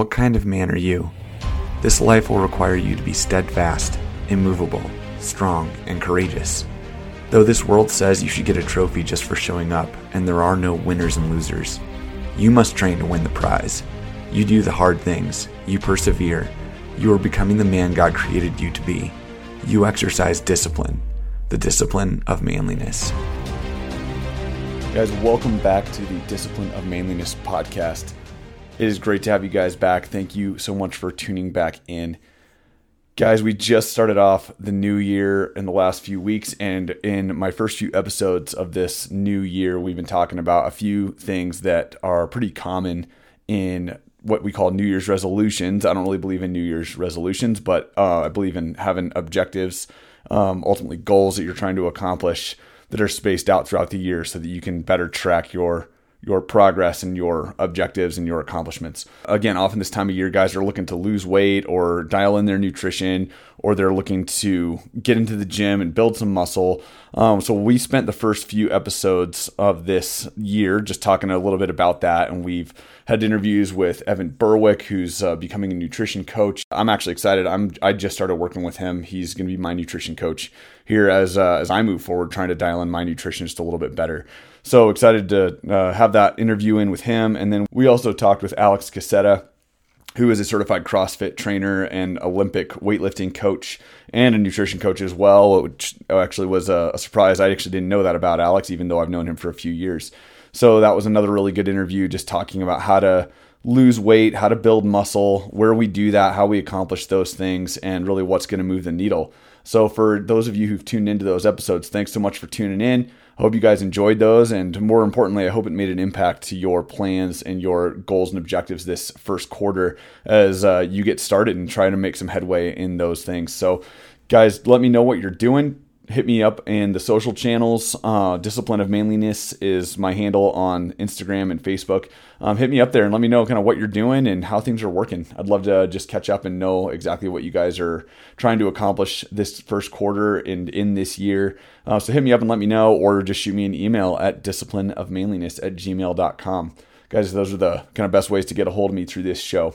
What kind of man are you? This life will require you to be steadfast, immovable, strong, and courageous. Though this world says you should get a trophy just for showing up, and there are no winners and losers, you must train to win the prize. You do the hard things, you persevere, you are becoming the man God created you to be. You exercise discipline, the discipline of manliness. Guys, welcome back to the Discipline of Manliness podcast. It is great to have you guys back. Thank you so much for tuning back in. Guys, we just started off the new year in the last few weeks, and in my first few episodes of this new year, we've been talking about a few things that are pretty common in what we call New Year's resolutions. I don't really believe in New Year's resolutions, but uh, I believe in having objectives, um, ultimately goals that you're trying to accomplish that are spaced out throughout the year so that you can better track your your progress and your objectives and your accomplishments. Again, often this time of year, guys are looking to lose weight or dial in their nutrition, or they're looking to get into the gym and build some muscle. Um, so we spent the first few episodes of this year just talking a little bit about that, and we've had interviews with Evan Berwick, who's uh, becoming a nutrition coach. I'm actually excited. I'm I just started working with him. He's going to be my nutrition coach here as uh, as I move forward, trying to dial in my nutrition just a little bit better. So excited to uh, have that interview in with him. And then we also talked with Alex Casetta, who is a certified CrossFit trainer and Olympic weightlifting coach and a nutrition coach as well, which uh, actually was a, a surprise. I actually didn't know that about Alex, even though I've known him for a few years. So that was another really good interview, just talking about how to lose weight, how to build muscle, where we do that, how we accomplish those things, and really what's going to move the needle. So, for those of you who've tuned into those episodes, thanks so much for tuning in. Hope you guys enjoyed those. And more importantly, I hope it made an impact to your plans and your goals and objectives this first quarter as uh, you get started and try to make some headway in those things. So, guys, let me know what you're doing hit me up in the social channels. Uh, Discipline of Manliness is my handle on Instagram and Facebook. Um, hit me up there and let me know kind of what you're doing and how things are working. I'd love to just catch up and know exactly what you guys are trying to accomplish this first quarter and in this year. Uh, so hit me up and let me know, or just shoot me an email at disciplineofmanliness at gmail.com. Guys, those are the kind of best ways to get a hold of me through this show.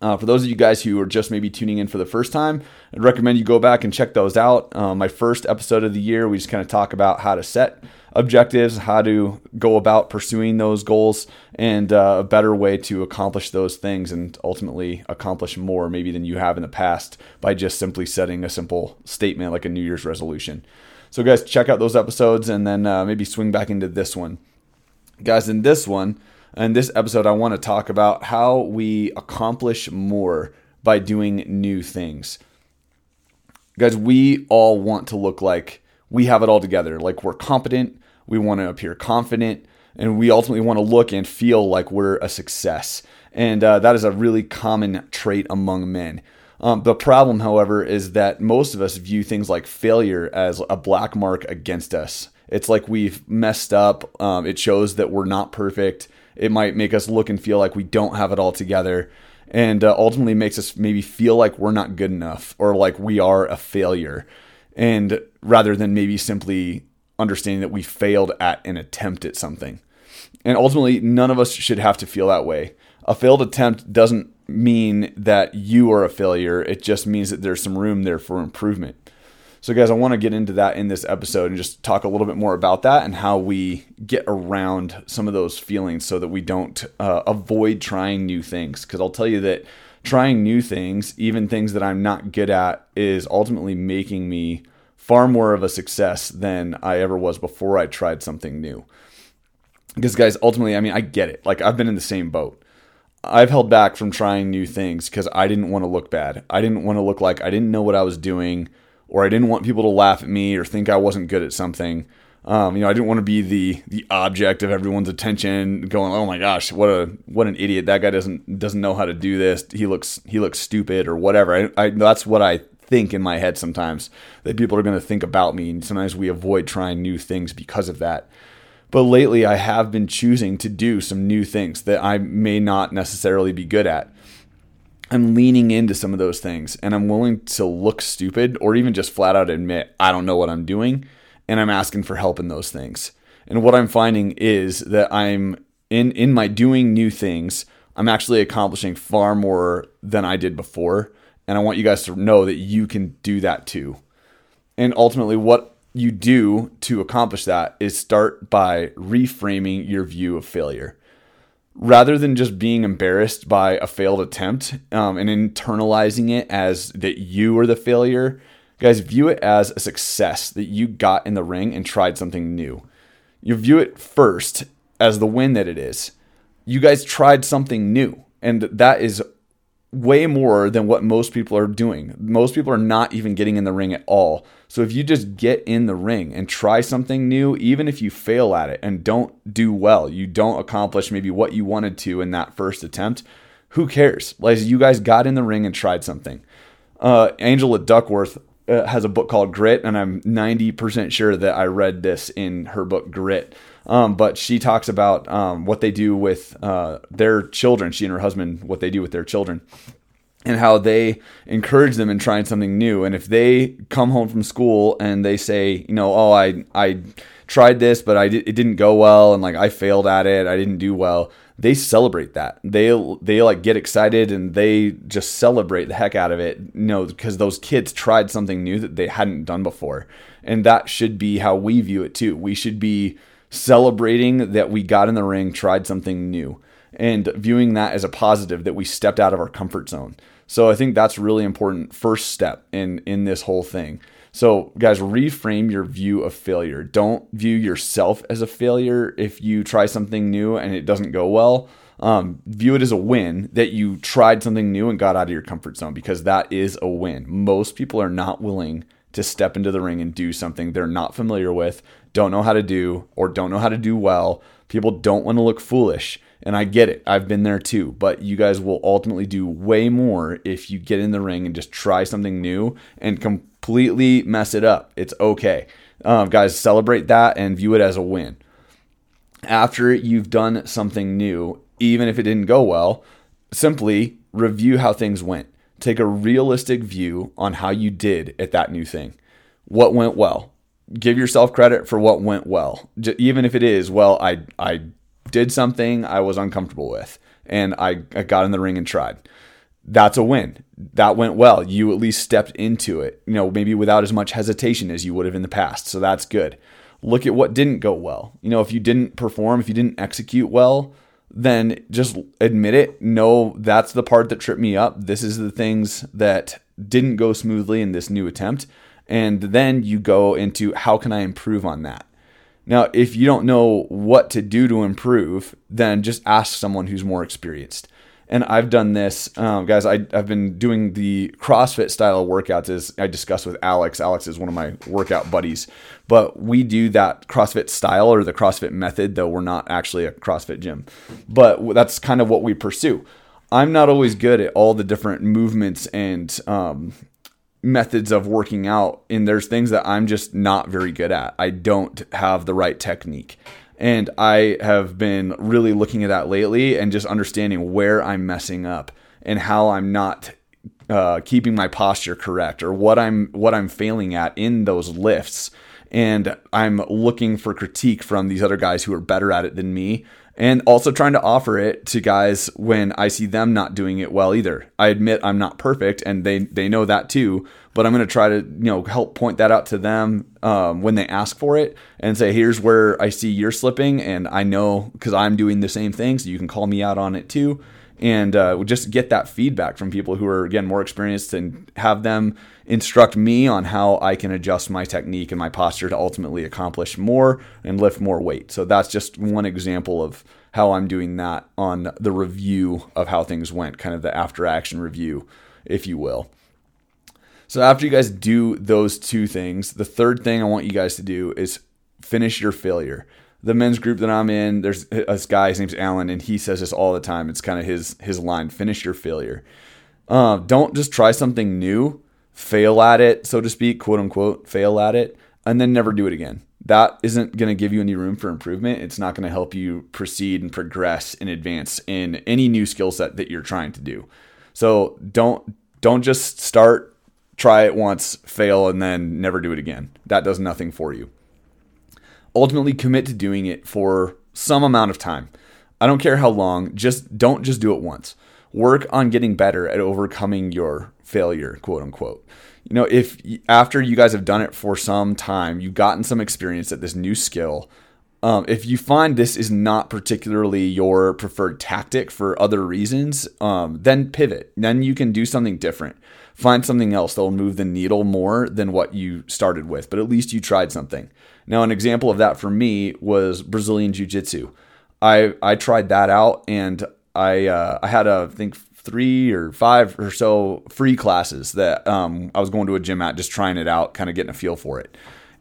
Uh, for those of you guys who are just maybe tuning in for the first time, I'd recommend you go back and check those out. Uh, my first episode of the year, we just kind of talk about how to set objectives, how to go about pursuing those goals, and uh, a better way to accomplish those things and ultimately accomplish more maybe than you have in the past by just simply setting a simple statement like a New Year's resolution. So, guys, check out those episodes and then uh, maybe swing back into this one. Guys, in this one, in this episode, I want to talk about how we accomplish more by doing new things. Guys, we all want to look like we have it all together, like we're competent, we want to appear confident, and we ultimately want to look and feel like we're a success. And uh, that is a really common trait among men. Um, the problem, however, is that most of us view things like failure as a black mark against us. It's like we've messed up. Um, it shows that we're not perfect. It might make us look and feel like we don't have it all together. And uh, ultimately makes us maybe feel like we're not good enough or like we are a failure. And rather than maybe simply understanding that we failed at an attempt at something. And ultimately none of us should have to feel that way. A failed attempt doesn't mean that you are a failure. It just means that there's some room there for improvement so, guys, I want to get into that in this episode and just talk a little bit more about that and how we get around some of those feelings so that we don't uh, avoid trying new things. Because I'll tell you that trying new things, even things that I'm not good at, is ultimately making me far more of a success than I ever was before I tried something new. Because, guys, ultimately, I mean, I get it. Like, I've been in the same boat. I've held back from trying new things because I didn't want to look bad. I didn't want to look like I didn't know what I was doing or I didn't want people to laugh at me or think I wasn't good at something. Um, you know, I didn't want to be the the object of everyone's attention, going, "Oh my gosh, what a what an idiot! That guy doesn't doesn't know how to do this. He looks he looks stupid or whatever." I, I that's what I think in my head sometimes that people are going to think about me, and sometimes we avoid trying new things because of that. But lately, I have been choosing to do some new things that I may not necessarily be good at. I'm leaning into some of those things and I'm willing to look stupid or even just flat out admit I don't know what I'm doing and I'm asking for help in those things. And what I'm finding is that I'm in in my doing new things, I'm actually accomplishing far more than I did before. And I want you guys to know that you can do that too. And ultimately, what you do to accomplish that is start by reframing your view of failure. Rather than just being embarrassed by a failed attempt um, and internalizing it as that you are the failure, guys, view it as a success that you got in the ring and tried something new. You view it first as the win that it is. You guys tried something new, and that is way more than what most people are doing. Most people are not even getting in the ring at all. So if you just get in the ring and try something new, even if you fail at it and don't do well, you don't accomplish maybe what you wanted to in that first attempt, who cares? Like you guys got in the ring and tried something. Uh, Angela Duckworth uh, has a book called Grit, and I'm 90% sure that I read this in her book Grit. Um, but she talks about um, what they do with uh, their children. She and her husband, what they do with their children, and how they encourage them in trying something new. And if they come home from school and they say, you know, oh, I I tried this, but I it didn't go well, and like I failed at it, I didn't do well. They celebrate that. They they like get excited and they just celebrate the heck out of it. You know, because those kids tried something new that they hadn't done before, and that should be how we view it too. We should be celebrating that we got in the ring, tried something new, and viewing that as a positive that we stepped out of our comfort zone. So I think that's really important first step in in this whole thing. So guys, reframe your view of failure. Don't view yourself as a failure if you try something new and it doesn't go well. Um, view it as a win that you tried something new and got out of your comfort zone because that is a win. Most people are not willing to step into the ring and do something they're not familiar with, don't know how to do, or don't know how to do well. People don't want to look foolish. And I get it. I've been there too. But you guys will ultimately do way more if you get in the ring and just try something new and completely mess it up. It's okay. Um, guys, celebrate that and view it as a win. After you've done something new, even if it didn't go well, simply review how things went. Take a realistic view on how you did at that new thing. What went well? Give yourself credit for what went well. Even if it is, well, I I did something I was uncomfortable with and I, I got in the ring and tried. That's a win. That went well. You at least stepped into it, you know, maybe without as much hesitation as you would have in the past. So that's good. Look at what didn't go well. You know, if you didn't perform, if you didn't execute well, then just admit it. No, that's the part that tripped me up. This is the things that didn't go smoothly in this new attempt. And then you go into how can I improve on that? Now, if you don't know what to do to improve, then just ask someone who's more experienced. And I've done this, um, guys. I, have been doing the CrossFit style workouts as I discussed with Alex. Alex is one of my workout buddies, but we do that CrossFit style or the CrossFit method, though we're not actually a CrossFit gym. But that's kind of what we pursue. I'm not always good at all the different movements and um, methods of working out and there's things that I'm just not very good at. I don't have the right technique. And I have been really looking at that lately and just understanding where I'm messing up and how I'm not uh, keeping my posture correct or what I'm what I'm failing at in those lifts. And I'm looking for critique from these other guys who are better at it than me and also trying to offer it to guys when I see them not doing it well either. I admit I'm not perfect, and they they know that too. But I'm going to try to you know help point that out to them um, when they ask for it, and say, "Here's where I see you're slipping, and I know because I'm doing the same thing, so you can call me out on it too." And uh, just get that feedback from people who are again more experienced, and have them instruct me on how I can adjust my technique and my posture to ultimately accomplish more and lift more weight. So that's just one example of how I'm doing that on the review of how things went, kind of the after action review, if you will. So after you guys do those two things, the third thing I want you guys to do is finish your failure. The men's group that I'm in, there's this guy, his name's Alan, and he says this all the time. It's kind of his his line: finish your failure. Uh, don't just try something new fail at it, so to speak, quote unquote, fail at it, and then never do it again. That isn't going to give you any room for improvement. It's not going to help you proceed and progress and advance in any new skill set that you're trying to do. So don't don't just start, try it once, fail, and then never do it again. That does nothing for you. Ultimately, commit to doing it for some amount of time. I don't care how long, just don't just do it once. Work on getting better at overcoming your failure, quote unquote. You know, if after you guys have done it for some time, you've gotten some experience at this new skill, um, if you find this is not particularly your preferred tactic for other reasons, um, then pivot. Then you can do something different. Find something else that will move the needle more than what you started with, but at least you tried something. Now, an example of that for me was Brazilian Jiu Jitsu. I, I tried that out and I, uh, I had, a, I think, three or five or so free classes that um, I was going to a gym at, just trying it out, kind of getting a feel for it.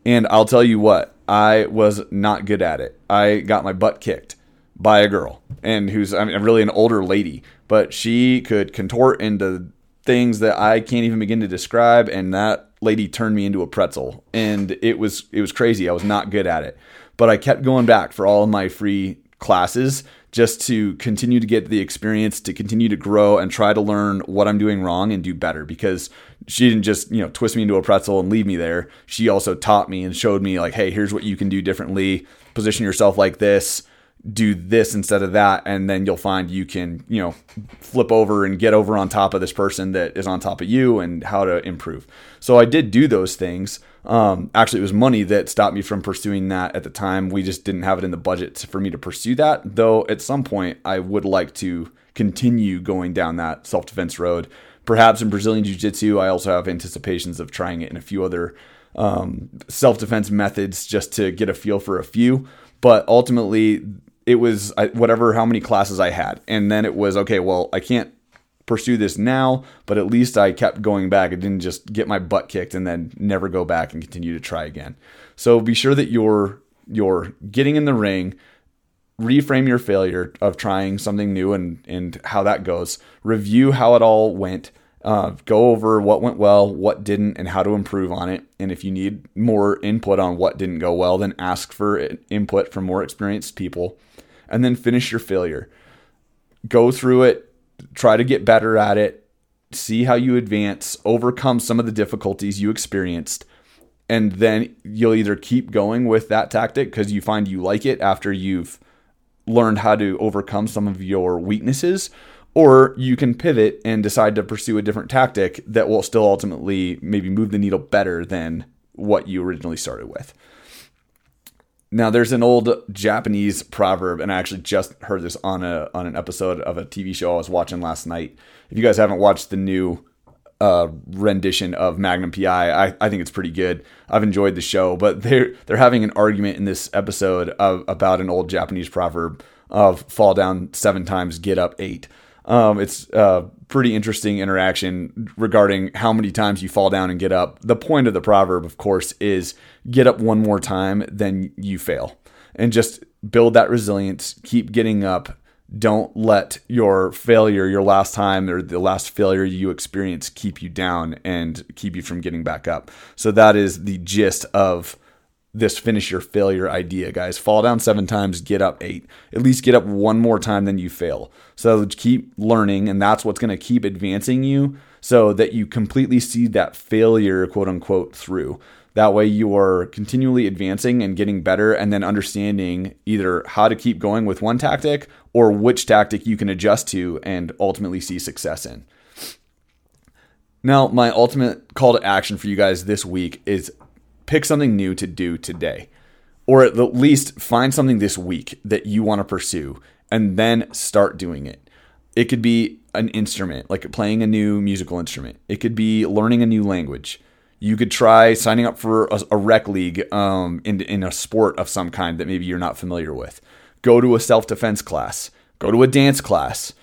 And I'll tell you what, I was not good at it. I got my butt kicked by a girl, and who's I mean, really an older lady, but she could contort into things that I can't even begin to describe. And that lady turned me into a pretzel, and it was it was crazy. I was not good at it, but I kept going back for all my free classes just to continue to get the experience, to continue to grow and try to learn what I'm doing wrong and do better because she didn't just, you know, twist me into a pretzel and leave me there. She also taught me and showed me like, hey, here's what you can do differently. Position yourself like this do this instead of that and then you'll find you can you know flip over and get over on top of this person that is on top of you and how to improve. So i did do those things. Um, actually it was money that stopped me from pursuing that at the time. We just didn't have it in the budget for me to pursue that though at some point i would like to continue going down that self-defense road. Perhaps in brazilian jiu-jitsu i also have anticipations of trying it in a few other um, self-defense methods just to get a feel for a few. But ultimately it was whatever how many classes I had, and then it was okay. Well, I can't pursue this now, but at least I kept going back. I didn't just get my butt kicked and then never go back and continue to try again. So be sure that you're you're getting in the ring. Reframe your failure of trying something new and and how that goes. Review how it all went uh, go over what went well, what didn't, and how to improve on it. And if you need more input on what didn't go well, then ask for input from more experienced people. And then finish your failure. Go through it, try to get better at it, see how you advance, overcome some of the difficulties you experienced. And then you'll either keep going with that tactic because you find you like it after you've learned how to overcome some of your weaknesses, or you can pivot and decide to pursue a different tactic that will still ultimately maybe move the needle better than what you originally started with. Now, there's an old Japanese proverb, and I actually just heard this on a on an episode of a TV show I was watching last night. If you guys haven't watched the new uh, rendition of Magnum PI, I, I think it's pretty good. I've enjoyed the show, but they're they're having an argument in this episode of, about an old Japanese proverb of "fall down seven times, get up eight. Um, it's a pretty interesting interaction regarding how many times you fall down and get up. The point of the proverb, of course, is get up one more time, then you fail. And just build that resilience, keep getting up. Don't let your failure, your last time or the last failure you experience keep you down and keep you from getting back up. So that is the gist of this finish your failure idea, guys. Fall down seven times, get up eight. At least get up one more time than you fail. So keep learning, and that's what's going to keep advancing you so that you completely see that failure, quote unquote, through. That way you are continually advancing and getting better, and then understanding either how to keep going with one tactic or which tactic you can adjust to and ultimately see success in. Now, my ultimate call to action for you guys this week is pick something new to do today, or at the least find something this week that you want to pursue and then start doing it. It could be an instrument, like playing a new musical instrument. It could be learning a new language. You could try signing up for a, a rec league um, in, in a sport of some kind that maybe you're not familiar with. Go to a self defense class. Go to a dance class.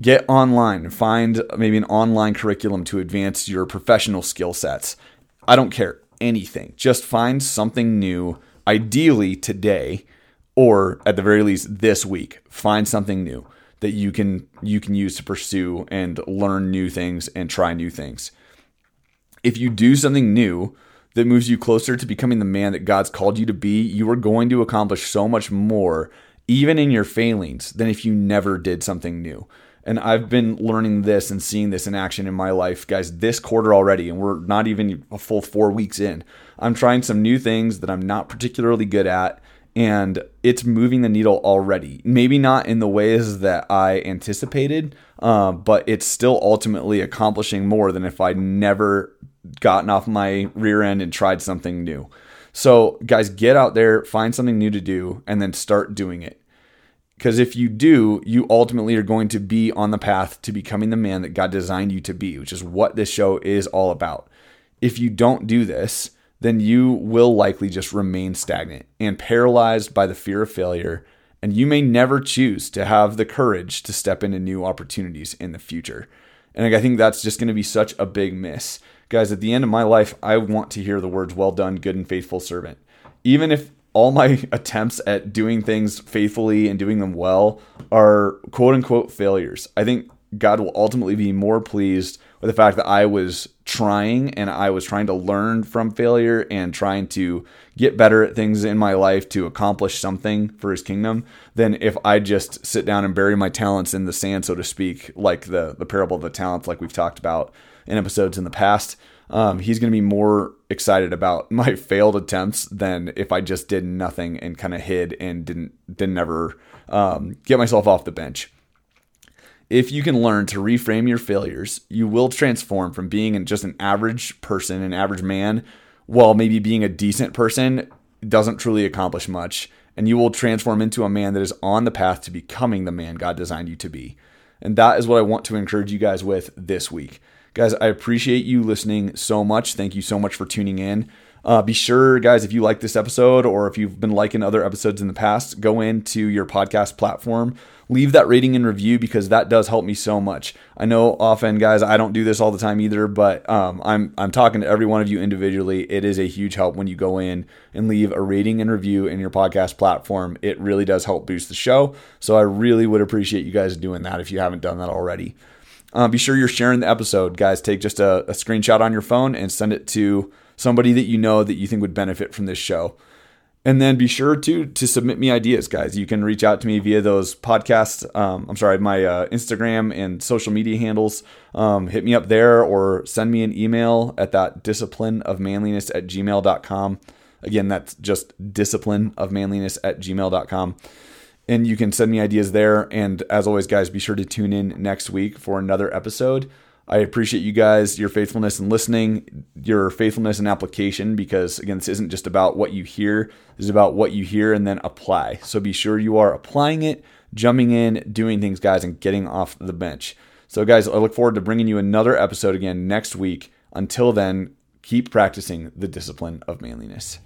Get online. Find maybe an online curriculum to advance your professional skill sets. I don't care anything. Just find something new, ideally today, or at the very least this week. Find something new that you can you can use to pursue and learn new things and try new things. If you do something new that moves you closer to becoming the man that God's called you to be, you are going to accomplish so much more even in your failings than if you never did something new. And I've been learning this and seeing this in action in my life, guys, this quarter already. And we're not even a full four weeks in. I'm trying some new things that I'm not particularly good at. and it's moving the needle already. Maybe not in the ways that I anticipated, uh, but it's still ultimately accomplishing more than if I'd never gotten off my rear end and tried something new. So, guys, get out there, find something new to do, and then start doing it. Because if you do, you ultimately are going to be on the path to becoming the man that God designed you to be, which is what this show is all about. If you don't do this, then you will likely just remain stagnant and paralyzed by the fear of failure. And you may never choose to have the courage to step into new opportunities in the future. And I think that's just going to be such a big miss. Guys, at the end of my life, I want to hear the words, well done, good and faithful servant. Even if all my attempts at doing things faithfully and doing them well are quote unquote failures, I think God will ultimately be more pleased with the fact that I was trying and I was trying to learn from failure and trying to get better at things in my life to accomplish something for his kingdom than if I just sit down and bury my talents in the sand, so to speak, like the, the parable of the talents, like we've talked about in episodes in the past. Um, he's going to be more excited about my failed attempts than if I just did nothing and kind of hid and didn't didn't ever um, get myself off the bench. If you can learn to reframe your failures, you will transform from being just an average person, an average man, while maybe being a decent person doesn't truly accomplish much. And you will transform into a man that is on the path to becoming the man God designed you to be. And that is what I want to encourage you guys with this week. Guys, I appreciate you listening so much. Thank you so much for tuning in. Uh, be sure, guys, if you like this episode or if you've been liking other episodes in the past, go into your podcast platform leave that rating and review because that does help me so much. I know often, guys, I don't do this all the time either, but um, I'm I'm talking to every one of you individually. It is a huge help when you go in and leave a rating and review in your podcast platform. It really does help boost the show. So I really would appreciate you guys doing that if you haven't done that already. Uh, be sure you're sharing the episode, guys. Take just a, a screenshot on your phone and send it to somebody that you know that you think would benefit from this show. And then be sure to to submit me ideas, guys. You can reach out to me via those podcasts. Um, I'm sorry, my uh, Instagram and social media handles. Um, hit me up there or send me an email at that discipline of manliness at gmail.com. Again, that's just discipline of manliness at gmail.com. And you can send me ideas there. And as always, guys, be sure to tune in next week for another episode. I appreciate you guys, your faithfulness in listening, your faithfulness in application, because again, this isn't just about what you hear, this is about what you hear and then apply. So be sure you are applying it, jumping in, doing things, guys, and getting off the bench. So, guys, I look forward to bringing you another episode again next week. Until then, keep practicing the discipline of manliness.